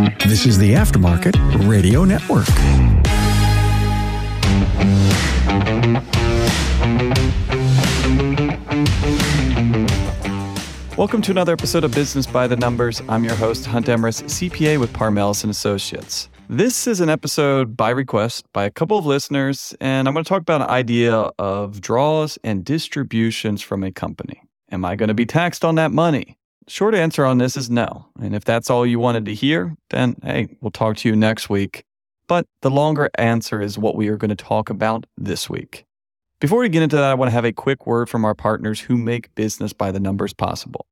This is the Aftermarket Radio Network. Welcome to another episode of Business by the Numbers. I'm your host, Hunt Emrys, CPA with Paar Melis and Associates. This is an episode by request by a couple of listeners, and I'm going to talk about an idea of draws and distributions from a company. Am I going to be taxed on that money? Short answer on this is no. And if that's all you wanted to hear, then hey, we'll talk to you next week. But the longer answer is what we are going to talk about this week. Before we get into that, I want to have a quick word from our partners who make business by the numbers possible.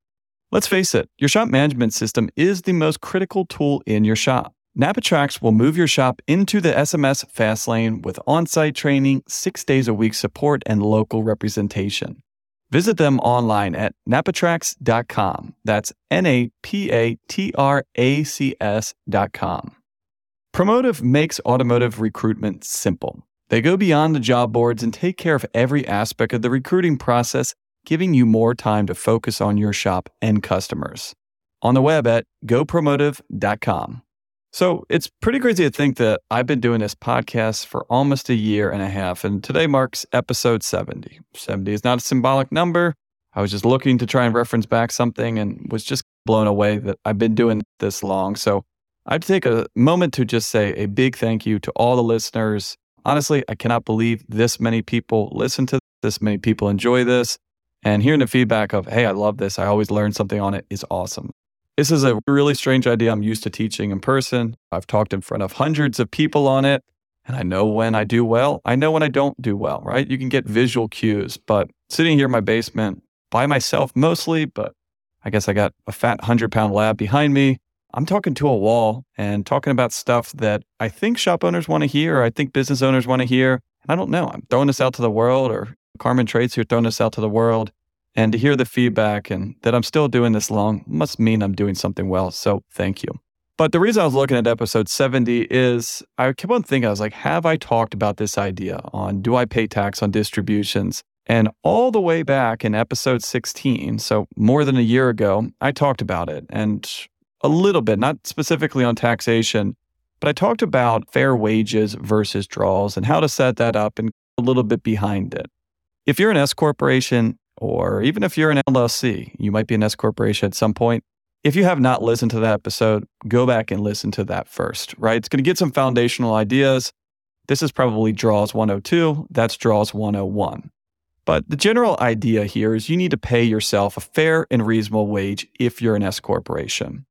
Let's face it, your shop management system is the most critical tool in your shop. NAPA TRACS will move your shop into the SMS fast lane with on site training, six days a week support, and local representation. Visit them online at napatracs.com. That's N A P A T R A C S.com. Promotive makes automotive recruitment simple. They go beyond the job boards and take care of every aspect of the recruiting process, giving you more time to focus on your shop and customers. On the web at gopromotive.com. So it's pretty crazy to think that I've been doing this podcast for almost a year and a half, and today marks episode 70. 70 is not a symbolic number. I was just looking to try and reference back something and was just blown away that I've been doing this long. So I'd take a moment to just say a big thank you to all the listeners honestly, I cannot believe this many people listen to this, many people enjoy this. And hearing the feedback of, hey, I love this, I always learn something on it is awesome. This is a really strange idea I'm used to teaching in person. I've talked in front of hundreds of people on it, and I know when I do well, I know when I don't do well, right? You can get visual cues, but sitting here in my basement by myself mostly, but I guess I got a fat 100 pound lab behind me. I'm talking to a wall and talking about stuff that I think shop owners want to hear, or I think business owners want to hear. I don't know. I'm throwing this out to the world, or Carmen Trades here throwing this out to the world. And to hear the feedback and that I'm still doing this long must mean I'm doing something well. So thank you. But the reason I was looking at episode 70 is I kept on thinking, I was like, have I talked about this idea on do I pay tax on distributions? And all the way back in episode 16, so more than a year ago, I talked about it. And a little bit, not specifically on taxation, but I talked about fair wages versus draws and how to set that up and a little bit behind it. If you're an S corporation, or even if you're an LLC, you might be an S corporation at some point. If you have not listened to that episode, go back and listen to that first, right? It's going to get some foundational ideas. This is probably Draws 102, that's Draws 101. But the general idea here is you need to pay yourself a fair and reasonable wage if you're an S corporation.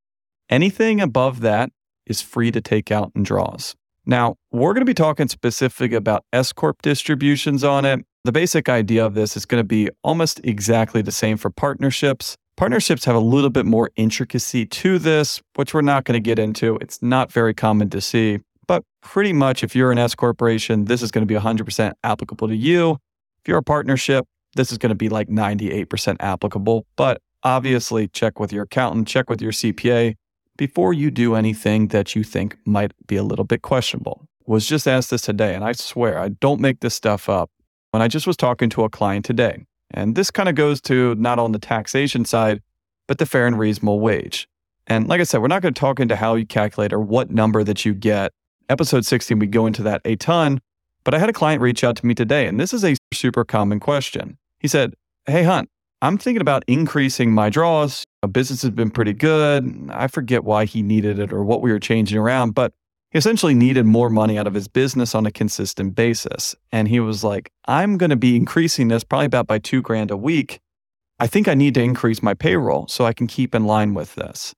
Anything above that is free to take out in draws. Now, we're going to be talking specific about S Corp distributions on it. The basic idea of this is going to be almost exactly the same for partnerships. Partnerships have a little bit more intricacy to this, which we're not going to get into. It's not very common to see, but pretty much if you're an S corporation, this is going to be 100% applicable to you. If you're a partnership, this is going to be like 98% applicable, but obviously check with your accountant, check with your CPA before you do anything that you think might be a little bit questionable. Was just asked this today, and I swear I don't make this stuff up. When I just was talking to a client today, and this kind of goes to not on the taxation side, but the fair and reasonable wage. And like I said, we're not going to talk into how you calculate or what number that you get. Episode 16, we go into that a ton. But I had a client reach out to me today, and this is a super common question. He said, Hey, Hunt, I'm thinking about increasing my draws. A business has been pretty good. I forget why he needed it or what we were changing around, but he essentially needed more money out of his business on a consistent basis. And he was like, I'm going to be increasing this probably about by two grand a week. I think I need to increase my payroll so I can keep in line with this.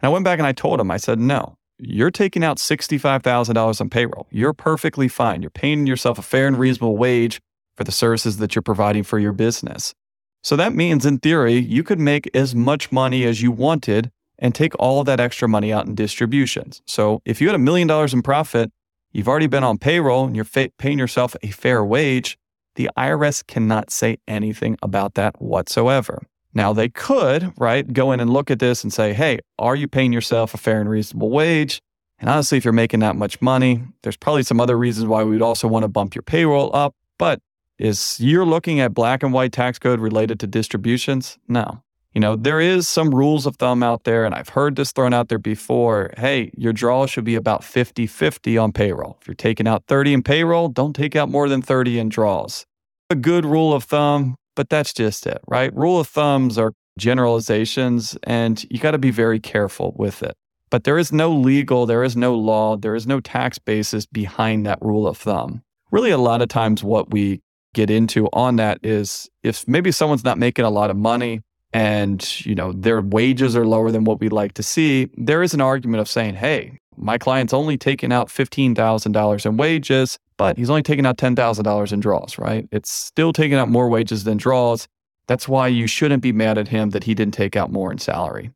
And I went back and I told him, I said, no, you're taking out $65,000 on payroll. You're perfectly fine. You're paying yourself a fair and reasonable wage for the services that you're providing for your business. So that means, in theory, you could make as much money as you wanted and take all of that extra money out in distributions. So if you had a million dollars in profit, you've already been on payroll and you're fa- paying yourself a fair wage, the IRS cannot say anything about that whatsoever. Now, they could, right, go in and look at this and say, hey, are you paying yourself a fair and reasonable wage? And honestly, if you're making that much money, there's probably some other reasons why we'd also want to bump your payroll up. But is you're looking at black and white tax code related to distributions? No. You know, there is some rules of thumb out there, and I've heard this thrown out there before. Hey, your draw should be about 50 50 on payroll. If you're taking out 30 in payroll, don't take out more than 30 in draws. A good rule of thumb, but that's just it, right? Rule of thumbs are generalizations, and you got to be very careful with it. But there is no legal, there is no law, there is no tax basis behind that rule of thumb. Really, a lot of times, what we get into on that is if maybe someone's not making a lot of money, and you know their wages are lower than what we'd like to see. There is an argument of saying hey my client's only taking out $15000 in wages but he's only taking out $10000 in draws right? It's still taking out more wages than draws. That's why you shouldn't be mad at him that he didn't take out more in salary.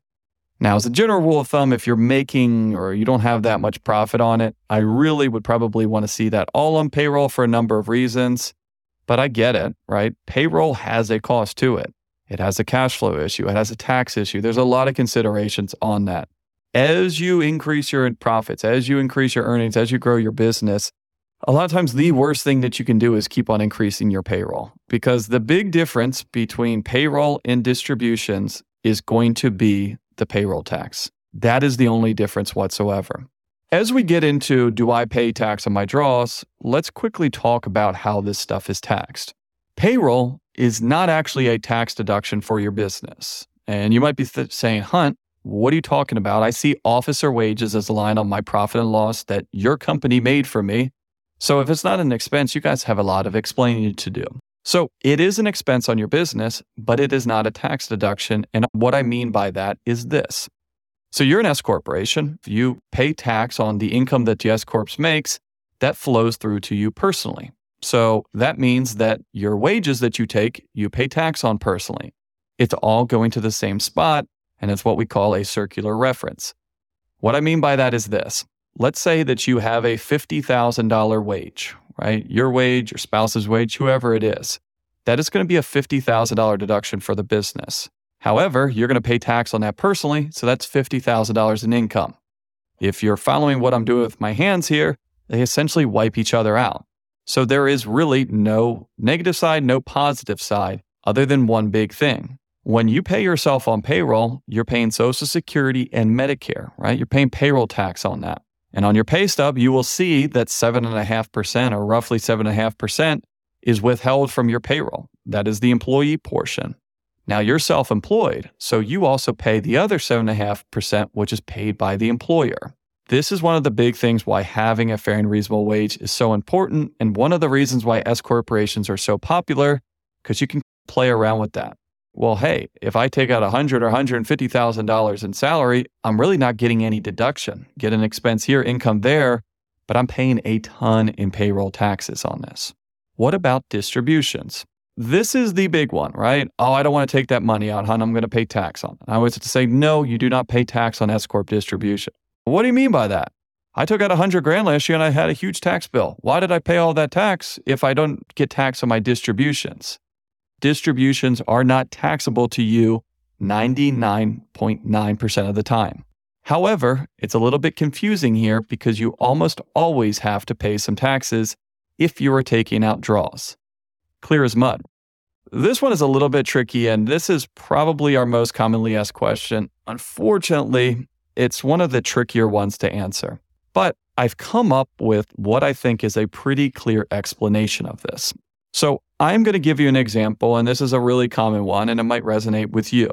Now as a general rule of thumb if you're making or you don't have that much profit on it i really would probably want to see that all on payroll for a number of reasons but i get it right? Payroll has a cost to it it has a cash flow issue. It has a tax issue. There's a lot of considerations on that. As you increase your profits, as you increase your earnings, as you grow your business, a lot of times the worst thing that you can do is keep on increasing your payroll because the big difference between payroll and distributions is going to be the payroll tax. That is the only difference whatsoever. As we get into do I pay tax on my draws, let's quickly talk about how this stuff is taxed. Payroll is not actually a tax deduction for your business. And you might be th- saying, Hunt, what are you talking about? I see officer wages as a line on my profit and loss that your company made for me. So if it's not an expense, you guys have a lot of explaining to do. So it is an expense on your business, but it is not a tax deduction. And what I mean by that is this. So you're an S corporation. You pay tax on the income that the S corps makes. That flows through to you personally. So that means that your wages that you take, you pay tax on personally. It's all going to the same spot, and it's what we call a circular reference. What I mean by that is this let's say that you have a $50,000 wage, right? Your wage, your spouse's wage, whoever it is. That is going to be a $50,000 deduction for the business. However, you're going to pay tax on that personally, so that's $50,000 in income. If you're following what I'm doing with my hands here, they essentially wipe each other out. So there is really no negative side, no positive side, other than one big thing. When you pay yourself on payroll, you're paying Social Security and Medicare, right? You're paying payroll tax on that. And on your pay stub, you will see that 7.5% or roughly 7.5% is withheld from your payroll. That is the employee portion. Now you're self employed, so you also pay the other 7.5%, which is paid by the employer. This is one of the big things why having a fair and reasonable wage is so important, and one of the reasons why S corporations are so popular, because you can play around with that. Well, hey, if I take out a hundred or hundred and fifty thousand dollars in salary, I'm really not getting any deduction. Get an expense here, income there, but I'm paying a ton in payroll taxes on this. What about distributions? This is the big one, right? Oh, I don't want to take that money out, hon. I'm going to pay tax on it. I always have to say, no, you do not pay tax on S Corp distribution. What do you mean by that? I took out a hundred grand last year and I had a huge tax bill. Why did I pay all that tax if I don't get tax on my distributions? Distributions are not taxable to you 99.9% of the time. However, it's a little bit confusing here because you almost always have to pay some taxes if you are taking out draws. Clear as mud. This one is a little bit tricky, and this is probably our most commonly asked question. Unfortunately, it's one of the trickier ones to answer. But I've come up with what I think is a pretty clear explanation of this. So I'm going to give you an example, and this is a really common one, and it might resonate with you.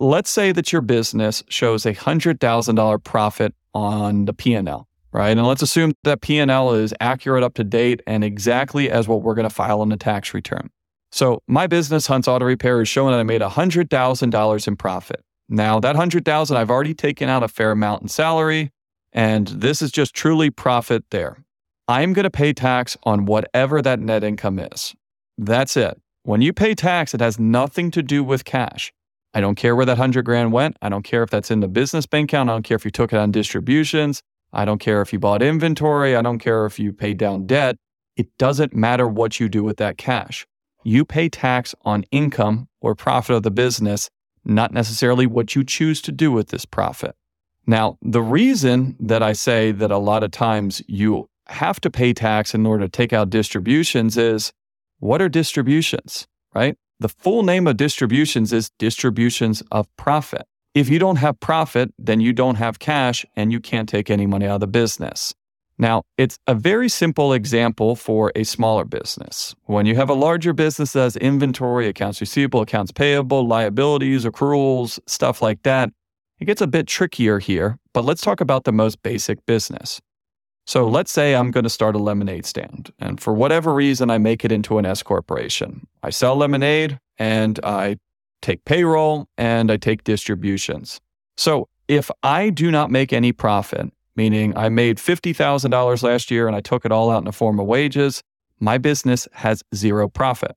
Let's say that your business shows a $100,000 profit on the P&L, right? And let's assume that P&L is accurate, up to date, and exactly as what we're going to file on the tax return. So my business, Hunt's Auto Repair, is showing that I made $100,000 in profit. Now, that 100,000 I've already taken out a fair amount in salary, and this is just truly profit there. I'm going to pay tax on whatever that net income is. That's it. When you pay tax, it has nothing to do with cash. I don't care where that 100 grand went. I don't care if that's in the business bank account. I don't care if you took it on distributions. I don't care if you bought inventory. I don't care if you paid down debt. It doesn't matter what you do with that cash. You pay tax on income or profit of the business not necessarily what you choose to do with this profit. Now, the reason that I say that a lot of times you have to pay tax in order to take out distributions is what are distributions, right? the full name of distributions is distributions of profit. If you don't have profit, then you don't have cash and you can't take any money out of the business. Now, it's a very simple example for a smaller business. When you have a larger business that has inventory, accounts receivable, accounts payable, liabilities, accruals, stuff like that, it gets a bit trickier here, but let's talk about the most basic business. So let's say I'm going to start a lemonade stand, and for whatever reason, I make it into an S corporation. I sell lemonade and I take payroll and I take distributions. So if I do not make any profit, meaning I made $50,000 last year and I took it all out in the form of wages, my business has zero profit,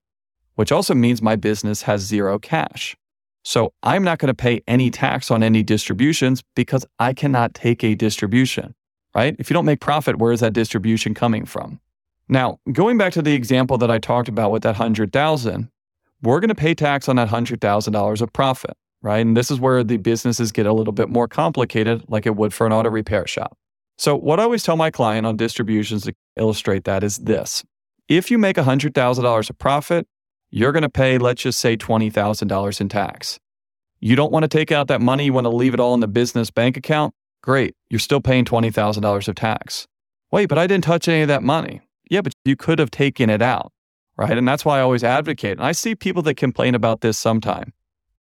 which also means my business has zero cash. So I'm not going to pay any tax on any distributions because I cannot take a distribution, right? If you don't make profit, where is that distribution coming from? Now, going back to the example that I talked about with that 100,000, we're going to pay tax on that $100,000 of profit right? And this is where the businesses get a little bit more complicated, like it would for an auto repair shop. So, what I always tell my client on distributions to illustrate that is this if you make $100,000 of profit, you're going to pay, let's just say, $20,000 in tax. You don't want to take out that money, you want to leave it all in the business bank account? Great, you're still paying $20,000 of tax. Wait, but I didn't touch any of that money. Yeah, but you could have taken it out, right? And that's why I always advocate. And I see people that complain about this sometime.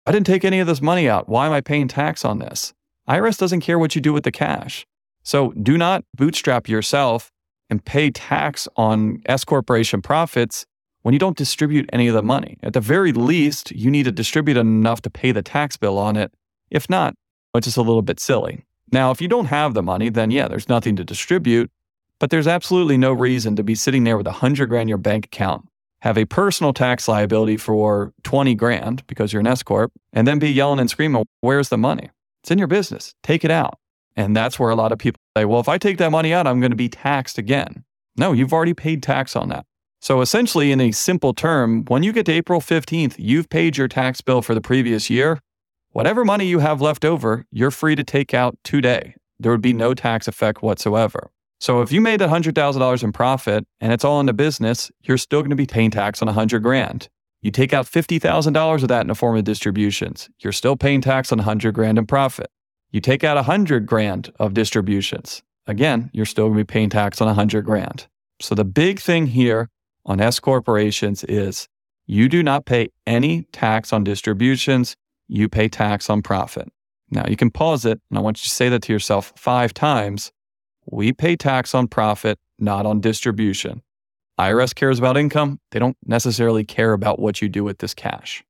I didn't take any of this money out. Why am I paying tax on this? IRS doesn't care what you do with the cash. So do not bootstrap yourself and pay tax on S corporation profits when you don't distribute any of the money. At the very least, you need to distribute enough to pay the tax bill on it. If not, which is a little bit silly. Now, if you don't have the money, then yeah, there's nothing to distribute, but there's absolutely no reason to be sitting there with a hundred grand in your bank account have a personal tax liability for 20 grand because you're an S Corp, and then be yelling and screaming, where's the money? It's in your business. Take it out. And that's where a lot of people say, well, if I take that money out, I'm going to be taxed again. No, you've already paid tax on that. So essentially, in a simple term, when you get to April 15th, you've paid your tax bill for the previous year. Whatever money you have left over, you're free to take out today. There would be no tax effect whatsoever. So if you made $100,000 in profit and it's all in the business, you're still going to be paying tax on 100 grand. You take out $50,000 of that in the form of distributions, you're still paying tax on 100 grand in profit. You take out 100 grand of distributions, again, you're still going to be paying tax on 100 grand. So the big thing here on S corporations is you do not pay any tax on distributions, you pay tax on profit. Now you can pause it, and I want you to say that to yourself five times we pay tax on profit, not on distribution. IRS cares about income. They don't necessarily care about what you do with this cash.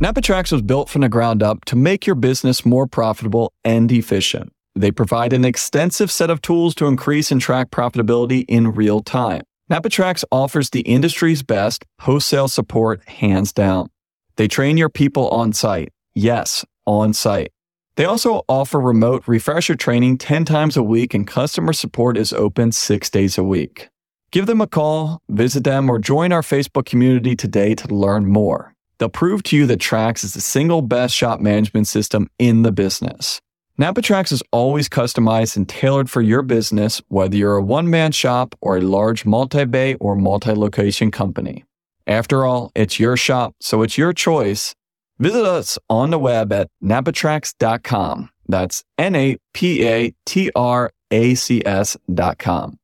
NAPA TRACS was built from the ground up to make your business more profitable and efficient. They provide an extensive set of tools to increase and track profitability in real time. NAPA TRACS offers the industry's best post-sale support hands down. They train your people on site. Yes, on site. They also offer remote refresher training 10 times a week, and customer support is open six days a week. Give them a call, visit them, or join our Facebook community today to learn more. They'll prove to you that TRACS is the single best shop management system in the business. NAPA TRACS is always customized and tailored for your business, whether you're a one man shop or a large multi bay or multi location company. After all, it's your shop, so it's your choice Visit us on the web at napatracs.com. That's N A P A T R A C S.com.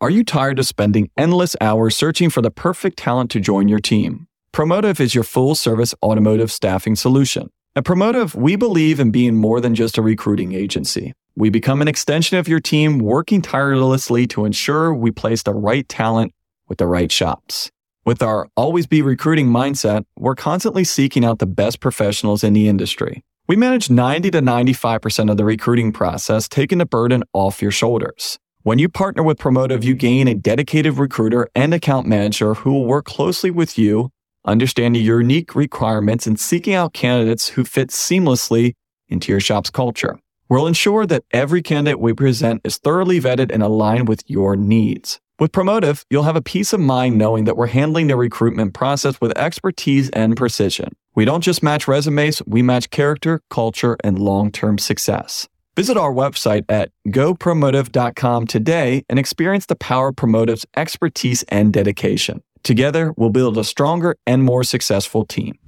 Are you tired of spending endless hours searching for the perfect talent to join your team? Promotive is your full service automotive staffing solution. At Promotive, we believe in being more than just a recruiting agency. We become an extension of your team, working tirelessly to ensure we place the right talent with the right shops. With our always be recruiting mindset, we're constantly seeking out the best professionals in the industry. We manage 90 to 95% of the recruiting process, taking the burden off your shoulders. When you partner with Promotive, you gain a dedicated recruiter and account manager who will work closely with you, understanding your unique requirements and seeking out candidates who fit seamlessly into your shop's culture. We'll ensure that every candidate we present is thoroughly vetted and aligned with your needs. With Promotive, you'll have a peace of mind knowing that we're handling the recruitment process with expertise and precision. We don't just match resumes, we match character, culture, and long term success. Visit our website at gopromotive.com today and experience the power of Promotive's expertise and dedication. Together, we'll build a stronger and more successful team.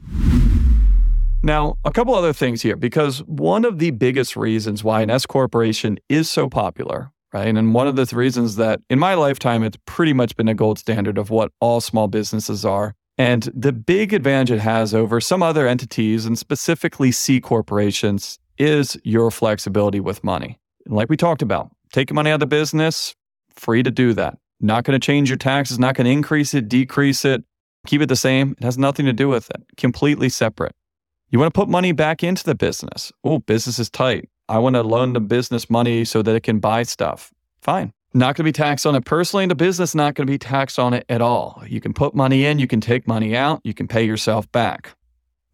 Now, a couple other things here, because one of the biggest reasons why an S corporation is so popular, right? And one of the reasons that in my lifetime, it's pretty much been a gold standard of what all small businesses are. And the big advantage it has over some other entities, and specifically C corporations, is your flexibility with money. And like we talked about, taking money out of the business, free to do that. Not going to change your taxes, not going to increase it, decrease it, keep it the same. It has nothing to do with it. Completely separate. You want to put money back into the business. Oh, business is tight. I want to loan the business money so that it can buy stuff. Fine. Not going to be taxed on it personally, and the business not going to be taxed on it at all. You can put money in, you can take money out, you can pay yourself back.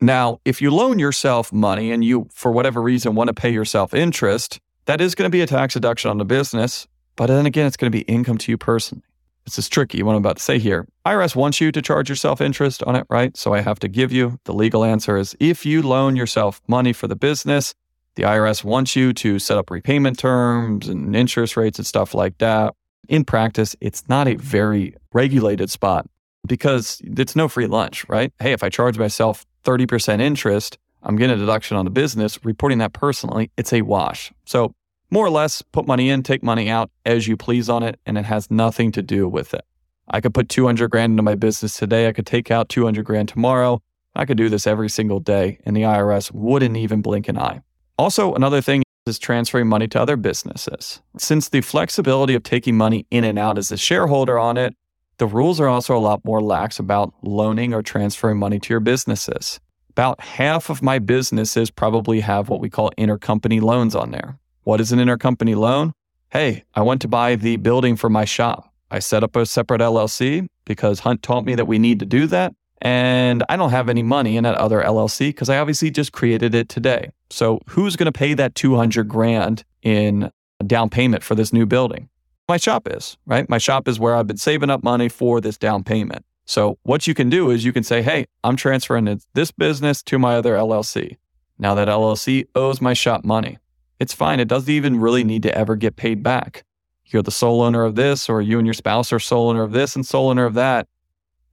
Now, if you loan yourself money and you, for whatever reason, want to pay yourself interest, that is going to be a tax deduction on the business. But then again, it's going to be income to you personally. This is tricky, what I'm about to say here. IRS wants you to charge yourself interest on it, right? So I have to give you the legal answer is if you loan yourself money for the business, the IRS wants you to set up repayment terms and interest rates and stuff like that. In practice, it's not a very regulated spot because it's no free lunch, right? Hey, if I charge myself 30% interest, I'm getting a deduction on the business, reporting that personally, it's a wash. So more or less put money in, take money out as you please on it, and it has nothing to do with it. I could put 200 grand into my business today. I could take out 200 grand tomorrow. I could do this every single day, and the IRS wouldn't even blink an eye. Also, another thing is transferring money to other businesses. Since the flexibility of taking money in and out as a shareholder on it, the rules are also a lot more lax about loaning or transferring money to your businesses. About half of my businesses probably have what we call intercompany loans on there. What is an intercompany loan? Hey, I went to buy the building for my shop. I set up a separate LLC because Hunt taught me that we need to do that. And I don't have any money in that other LLC because I obviously just created it today. So who's going to pay that 200 grand in down payment for this new building? My shop is, right? My shop is where I've been saving up money for this down payment. So what you can do is you can say, hey, I'm transferring this business to my other LLC. Now that LLC owes my shop money. It's fine. It doesn't even really need to ever get paid back. You're the sole owner of this, or you and your spouse are sole owner of this and sole owner of that.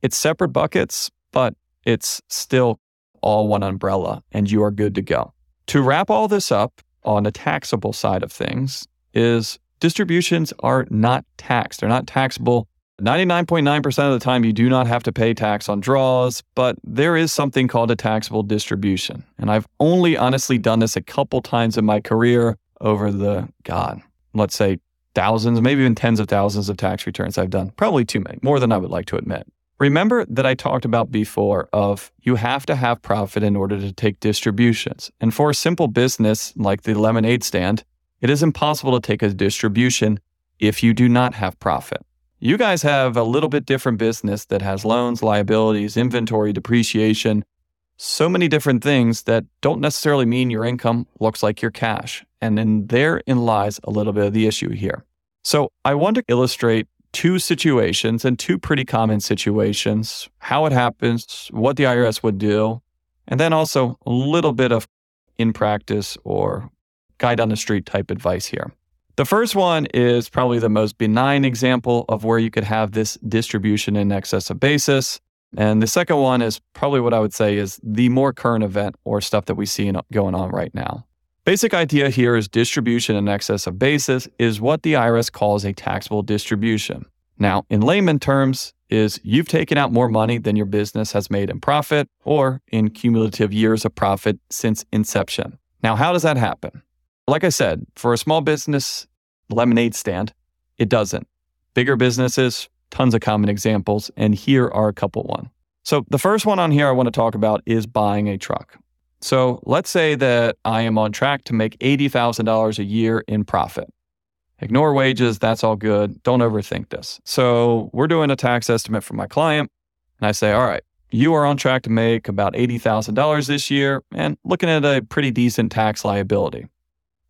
It's separate buckets, but it's still all one umbrella, and you are good to go. To wrap all this up on the taxable side of things, is distributions are not taxed. They're not taxable 99.9% of the time, you do not have to pay tax on draws, but there is something called a taxable distribution. And I've only honestly done this a couple times in my career over the, God, let's say thousands, maybe even tens of thousands of tax returns I've done. Probably too many, more than I would like to admit. Remember that I talked about before of you have to have profit in order to take distributions. And for a simple business like the lemonade stand, it is impossible to take a distribution if you do not have profit. You guys have a little bit different business that has loans, liabilities, inventory, depreciation, so many different things that don't necessarily mean your income looks like your cash. And then therein lies a little bit of the issue here. So I want to illustrate two situations and two pretty common situations, how it happens, what the IRS would do, and then also a little bit of in practice or guide on the street type advice here. The first one is probably the most benign example of where you could have this distribution in excess of basis. And the second one is probably what I would say is the more current event or stuff that we see going on right now. The basic idea here is distribution in excess of basis is what the IRS calls a taxable distribution. Now, in layman terms, is you've taken out more money than your business has made in profit or in cumulative years of profit since inception. Now, how does that happen? Like I said, for a small business lemonade stand, it doesn't. Bigger businesses, tons of common examples, and here are a couple one. So the first one on here I want to talk about is buying a truck. So let's say that I am on track to make $80,000 a year in profit. Ignore wages, that's all good. Don't overthink this. So we're doing a tax estimate for my client, and I say, all right, you are on track to make about $80,000 this year and looking at a pretty decent tax liability.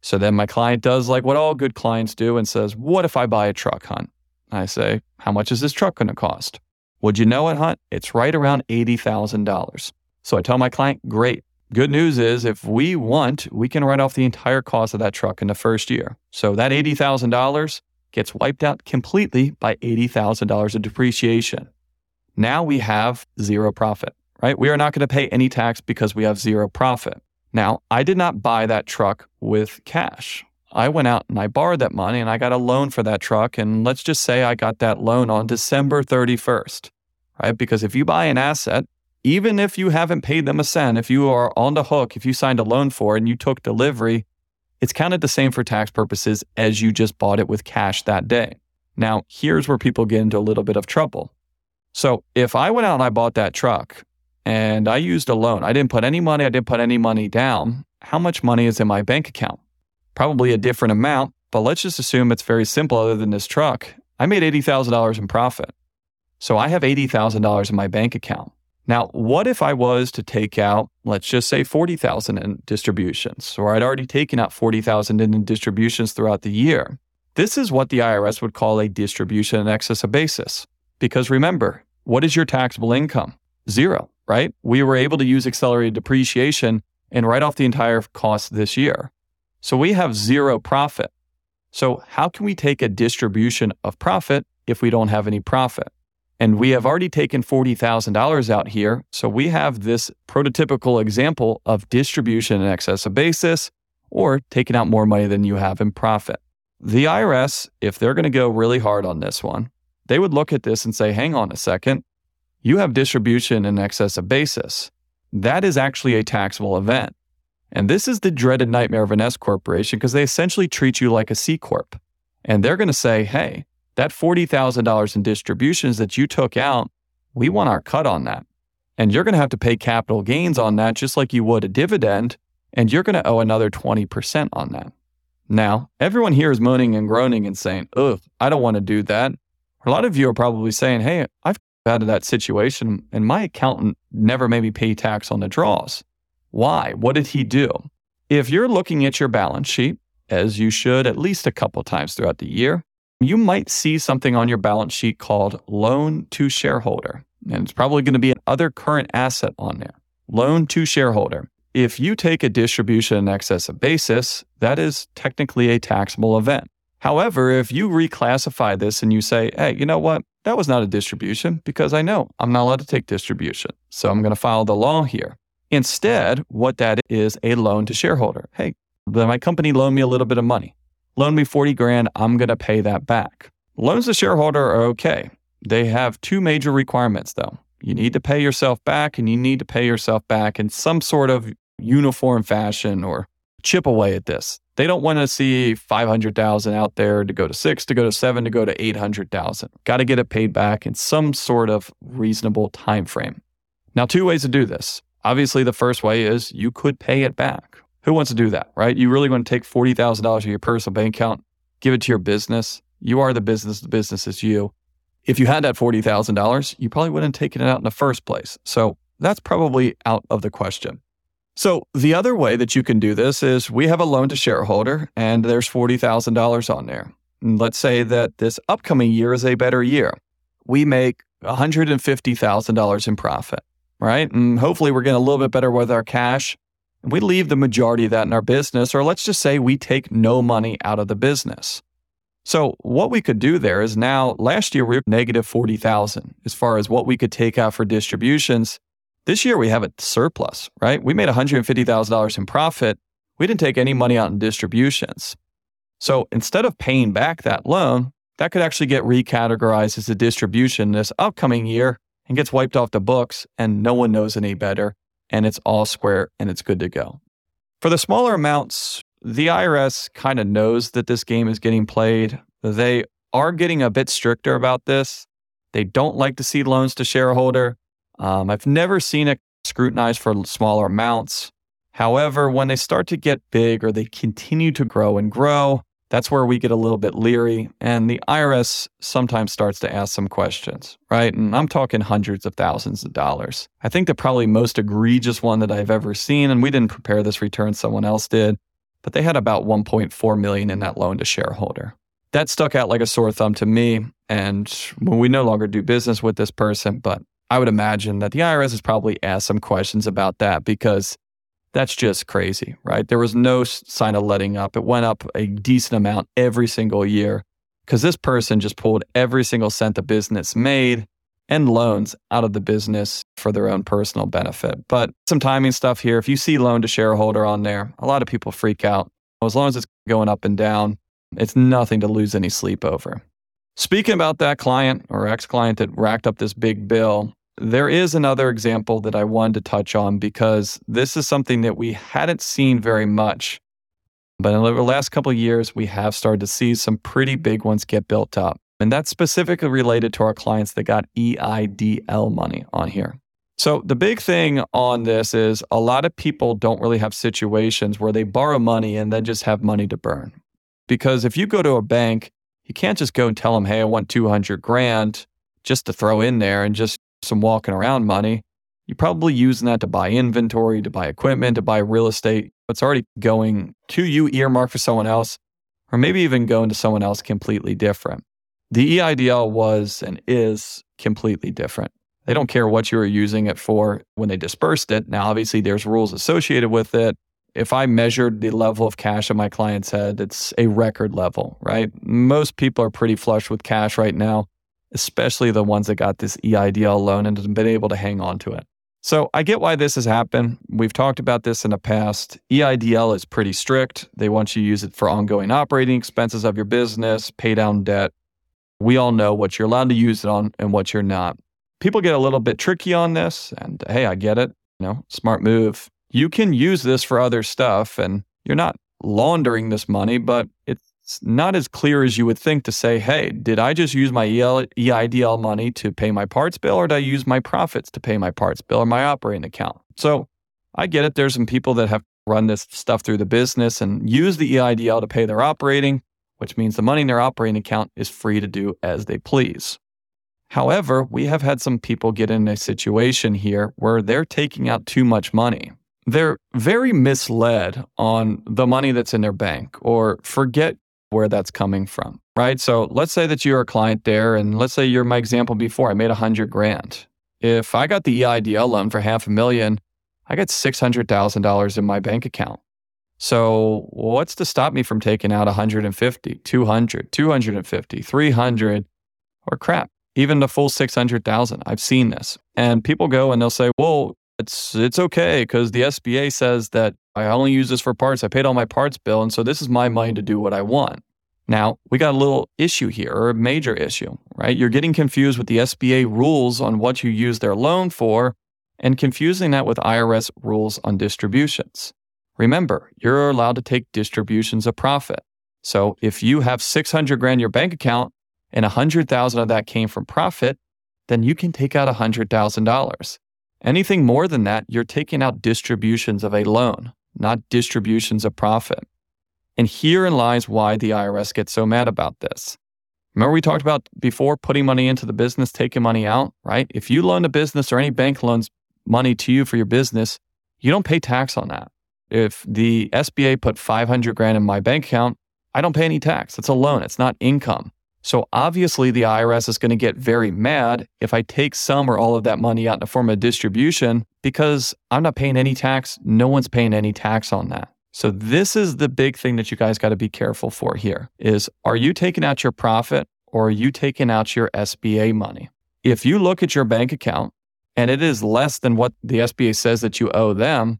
So then my client does like what all good clients do and says, What if I buy a truck, Hunt? I say, How much is this truck going to cost? Would you know it, Hunt? It's right around $80,000. So I tell my client, Great. Good news is if we want, we can write off the entire cost of that truck in the first year. So that $80,000 gets wiped out completely by $80,000 of depreciation. Now we have zero profit, right? We are not going to pay any tax because we have zero profit. Now, I did not buy that truck with cash. I went out and I borrowed that money and I got a loan for that truck. And let's just say I got that loan on December 31st, right? Because if you buy an asset, even if you haven't paid them a cent, if you are on the hook, if you signed a loan for it and you took delivery, it's counted the same for tax purposes as you just bought it with cash that day. Now, here's where people get into a little bit of trouble. So, if I went out and I bought that truck and I used a loan, I didn't put any money, I didn't put any money down, how much money is in my bank account? Probably a different amount, but let's just assume it's very simple other than this truck. I made $80,000 in profit. So I have $80,000 in my bank account. Now, what if I was to take out, let's just say 40,000 in distributions, or I'd already taken out 40,000 in distributions throughout the year? This is what the IRS would call a distribution in excess of basis. Because remember, what is your taxable income? Zero, right? We were able to use accelerated depreciation and write off the entire cost this year. So we have zero profit. So how can we take a distribution of profit if we don't have any profit? And we have already taken $40,000 out here. So we have this prototypical example of distribution in excess of basis or taking out more money than you have in profit. The IRS, if they're going to go really hard on this one, they would look at this and say, hang on a second, you have distribution in excess of basis. That is actually a taxable event. And this is the dreaded nightmare of an S corporation because they essentially treat you like a C corp. And they're going to say, hey, that $40,000 in distributions that you took out, we want our cut on that. And you're going to have to pay capital gains on that just like you would a dividend. And you're going to owe another 20% on that. Now, everyone here is moaning and groaning and saying, ugh, I don't want to do that. A lot of you are probably saying, hey, I've out of that situation and my accountant never made me pay tax on the draws. Why? What did he do? If you're looking at your balance sheet, as you should at least a couple times throughout the year, you might see something on your balance sheet called loan to shareholder. And it's probably going to be another current asset on there. Loan to shareholder. If you take a distribution in excess of basis, that is technically a taxable event. However, if you reclassify this and you say, hey, you know what? That was not a distribution because I know I'm not allowed to take distribution. So I'm going to follow the law here. Instead, what that is a loan to shareholder. Hey, my company loaned me a little bit of money loan me 40 grand, I'm going to pay that back. Loans to shareholder are okay. They have two major requirements though. You need to pay yourself back and you need to pay yourself back in some sort of uniform fashion or chip away at this. They don't want to see 500,000 out there to go to 6 to go to 7 to go to 800,000. Got to get it paid back in some sort of reasonable time frame. Now two ways to do this. Obviously the first way is you could pay it back. Who wants to do that, right? You really want to take $40,000 of your personal bank account, give it to your business. You are the business, the business is you. If you had that $40,000, you probably wouldn't have taken it out in the first place. So that's probably out of the question. So the other way that you can do this is we have a loan to shareholder and there's $40,000 on there. And let's say that this upcoming year is a better year. We make $150,000 in profit, right? And hopefully we're getting a little bit better with our cash we leave the majority of that in our business, or let's just say we take no money out of the business. So what we could do there is now last year we were negative 40,000 as far as what we could take out for distributions. This year we have a surplus, right? We made $150,000 in profit. We didn't take any money out in distributions. So instead of paying back that loan, that could actually get recategorized as a distribution this upcoming year and gets wiped off the books and no one knows any better and it's all square and it's good to go. For the smaller amounts, the IRS kind of knows that this game is getting played. They are getting a bit stricter about this. They don't like to see loans to shareholder. Um, I've never seen it scrutinized for smaller amounts. However, when they start to get big or they continue to grow and grow, that's where we get a little bit leery. And the IRS sometimes starts to ask some questions, right? And I'm talking hundreds of thousands of dollars. I think the probably most egregious one that I've ever seen, and we didn't prepare this return, someone else did, but they had about 1.4 million in that loan to shareholder. That stuck out like a sore thumb to me. And when we no longer do business with this person, but I would imagine that the IRS has probably asked some questions about that because that's just crazy, right? There was no sign of letting up. It went up a decent amount every single year because this person just pulled every single cent the business made and loans out of the business for their own personal benefit. But some timing stuff here. If you see loan to shareholder on there, a lot of people freak out. As long as it's going up and down, it's nothing to lose any sleep over. Speaking about that client or ex client that racked up this big bill, there is another example that I wanted to touch on because this is something that we hadn't seen very much. But in the last couple of years, we have started to see some pretty big ones get built up. And that's specifically related to our clients that got EIDL money on here. So, the big thing on this is a lot of people don't really have situations where they borrow money and then just have money to burn. Because if you go to a bank, you can't just go and tell them, hey, I want 200 grand just to throw in there and just some walking around money. You're probably using that to buy inventory, to buy equipment, to buy real estate. It's already going to you, earmarked for someone else, or maybe even going to someone else completely different. The EIDL was and is completely different. They don't care what you were using it for when they dispersed it. Now, obviously, there's rules associated with it. If I measured the level of cash in my client's head, it's a record level, right? Most people are pretty flush with cash right now, especially the ones that got this EIDL loan and have been able to hang on to it. So I get why this has happened. We've talked about this in the past. EIDL is pretty strict. They want you to use it for ongoing operating expenses of your business, pay down debt, we all know what you're allowed to use it on and what you're not. People get a little bit tricky on this, and hey, I get it. You know, smart move. You can use this for other stuff, and you're not laundering this money, but it's not as clear as you would think to say, hey, did I just use my EIDL money to pay my parts bill, or did I use my profits to pay my parts bill or my operating account? So I get it. There's some people that have run this stuff through the business and use the EIDL to pay their operating which means the money in their operating account is free to do as they please. However, we have had some people get in a situation here where they're taking out too much money. They're very misled on the money that's in their bank or forget where that's coming from, right? So let's say that you're a client there, and let's say you're my example before, I made a hundred grand. If I got the EIDL loan for half a million, I got $600,000 in my bank account. So, what's to stop me from taking out 150, 200, 250, 300, or crap, even the full 600,000? I've seen this. And people go and they'll say, well, it's, it's okay because the SBA says that I only use this for parts. I paid all my parts bill. And so this is my money to do what I want. Now, we got a little issue here, or a major issue, right? You're getting confused with the SBA rules on what you use their loan for and confusing that with IRS rules on distributions. Remember, you're allowed to take distributions of profit. So if you have 600 grand in your bank account and 100,000 of that came from profit, then you can take out $100,000. Anything more than that, you're taking out distributions of a loan, not distributions of profit. And herein lies why the IRS gets so mad about this. Remember, we talked about before putting money into the business, taking money out, right? If you loan a business or any bank loans money to you for your business, you don't pay tax on that. If the SBA put 500 grand in my bank account, I don't pay any tax. It's a loan, it's not income. So obviously, the IRS is going to get very mad if I take some or all of that money out in the form of distribution because I'm not paying any tax. No one's paying any tax on that. So this is the big thing that you guys got to be careful for here is are you taking out your profit or are you taking out your SBA money? If you look at your bank account and it is less than what the SBA says that you owe them,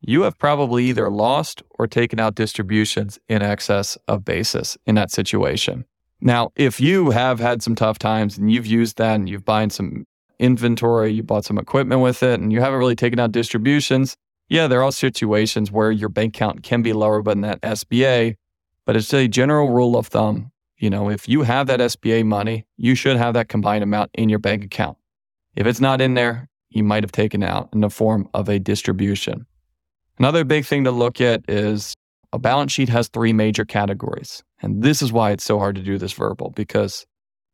you have probably either lost or taken out distributions in excess of basis in that situation. Now, if you have had some tough times and you've used that and you've bought some inventory, you bought some equipment with it, and you haven't really taken out distributions, yeah, there are situations where your bank account can be lower than that SBA, but it's a general rule of thumb. You know, if you have that SBA money, you should have that combined amount in your bank account. If it's not in there, you might have taken out in the form of a distribution. Another big thing to look at is a balance sheet has three major categories. And this is why it's so hard to do this verbal because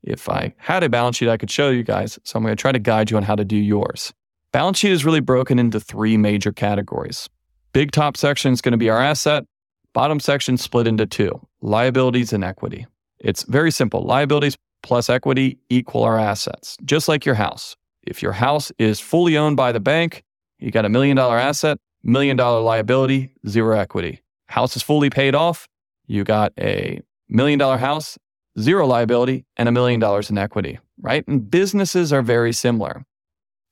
if I had a balance sheet, I could show you guys. So I'm going to try to guide you on how to do yours. Balance sheet is really broken into three major categories. Big top section is going to be our asset. Bottom section split into two liabilities and equity. It's very simple. Liabilities plus equity equal our assets, just like your house. If your house is fully owned by the bank, you got a million dollar asset, million dollar liability, zero equity. House is fully paid off. You got a million dollar house, zero liability, and a million dollars in equity. right? And businesses are very similar.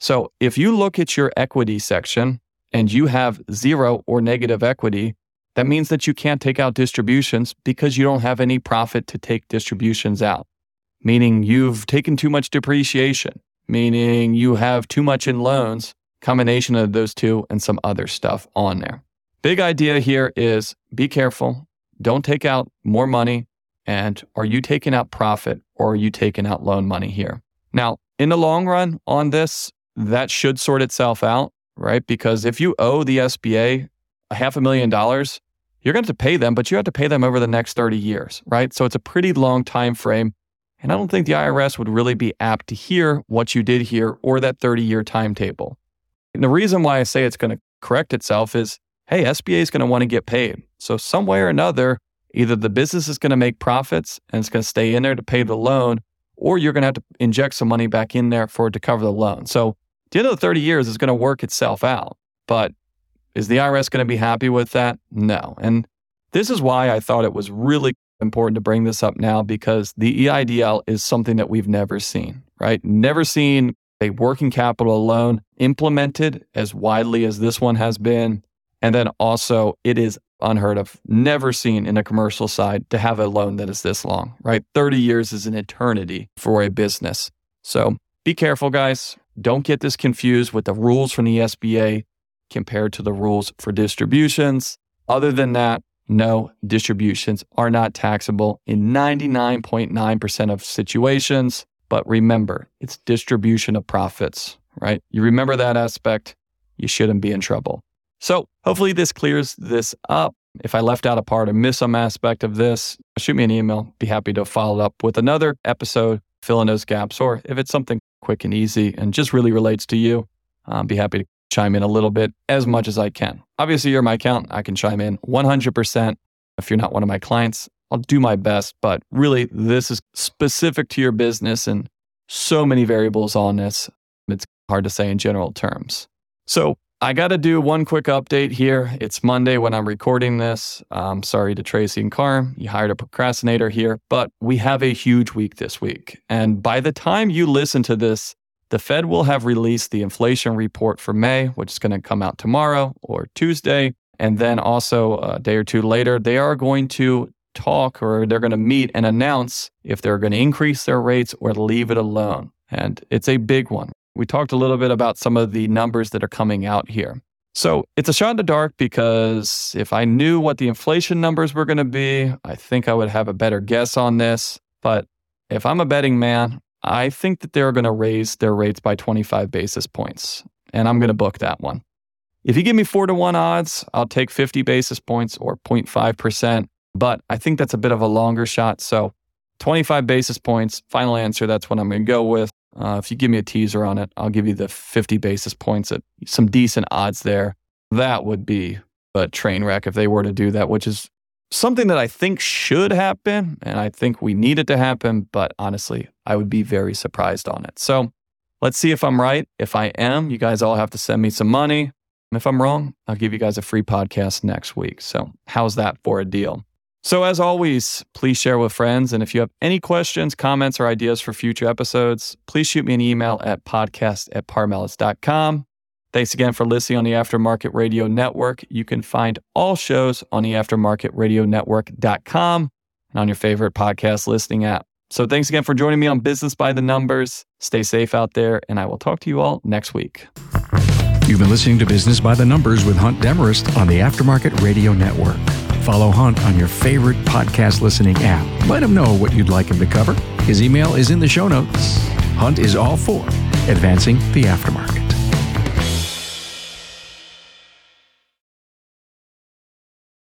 So if you look at your equity section and you have zero or negative equity, that means that you can't take out distributions because you don't have any profit to take distributions out, meaning you've taken too much depreciation, meaning you have too much in loans, combination of those two and some other stuff on there. Big idea here is be careful. Don't take out more money. And are you taking out profit or are you taking out loan money here? Now, in the long run on this, that should sort itself out, right? Because if you owe the SBA a half a million dollars, you're going to have to pay them, but you have to pay them over the next 30 years, right? So it's a pretty long time frame. And I don't think the IRS would really be apt to hear what you did here or that 30 year timetable. And the reason why I say it's going to correct itself is hey, SBA is going to want to get paid. So, some way or another, either the business is going to make profits and it's going to stay in there to pay the loan, or you're going to have to inject some money back in there for it to cover the loan. So, the end of the 30 years, is going to work itself out. But is the IRS going to be happy with that? No. And this is why I thought it was really important to bring this up now because the EIDL is something that we've never seen, right? Never seen a working capital loan implemented as widely as this one has been. And then also, it is unheard of, never seen in a commercial side to have a loan that is this long, right? 30 years is an eternity for a business. So be careful, guys. Don't get this confused with the rules from the SBA compared to the rules for distributions. Other than that, no, distributions are not taxable in 99.9% of situations. But remember, it's distribution of profits, right? You remember that aspect, you shouldn't be in trouble. So hopefully this clears this up. If I left out a part or miss some aspect of this, shoot me an email. Be happy to follow up with another episode, fill in those gaps, or if it's something quick and easy and just really relates to you, um, be happy to chime in a little bit as much as I can. Obviously, you're my account. I can chime in 100%. If you're not one of my clients, I'll do my best. But really, this is specific to your business and so many variables on this. It's hard to say in general terms. So, I got to do one quick update here. It's Monday when I'm recording this. I'm sorry to Tracy and Carm. You hired a procrastinator here, but we have a huge week this week. And by the time you listen to this, the Fed will have released the inflation report for May, which is going to come out tomorrow or Tuesday. And then also uh, a day or two later, they are going to talk or they're going to meet and announce if they're going to increase their rates or leave it alone. And it's a big one. We talked a little bit about some of the numbers that are coming out here. So it's a shot in the dark because if I knew what the inflation numbers were going to be, I think I would have a better guess on this. But if I'm a betting man, I think that they're going to raise their rates by 25 basis points, and I'm going to book that one. If you give me four to one odds, I'll take 50 basis points or 0.5%, but I think that's a bit of a longer shot. So 25 basis points, final answer, that's what I'm going to go with. Uh, if you give me a teaser on it, I'll give you the 50 basis points at some decent odds there. That would be a train wreck if they were to do that, which is something that I think should happen, and I think we need it to happen, but honestly, I would be very surprised on it. So let's see if I'm right. If I am, you guys all have to send me some money. And if I'm wrong, I'll give you guys a free podcast next week. So, how's that for a deal? So, as always, please share with friends. And if you have any questions, comments, or ideas for future episodes, please shoot me an email at podcast at paarmelis.com. Thanks again for listening on the Aftermarket Radio Network. You can find all shows on the aftermarketradionetwork.com and on your favorite podcast listening app. So thanks again for joining me on Business by the Numbers. Stay safe out there, and I will talk to you all next week. You've been listening to Business by the Numbers with Hunt Demarest on the Aftermarket Radio Network. Follow Hunt on your favorite podcast listening app. Let him know what you'd like him to cover. His email is in the show notes. Hunt is all for advancing the aftermarket.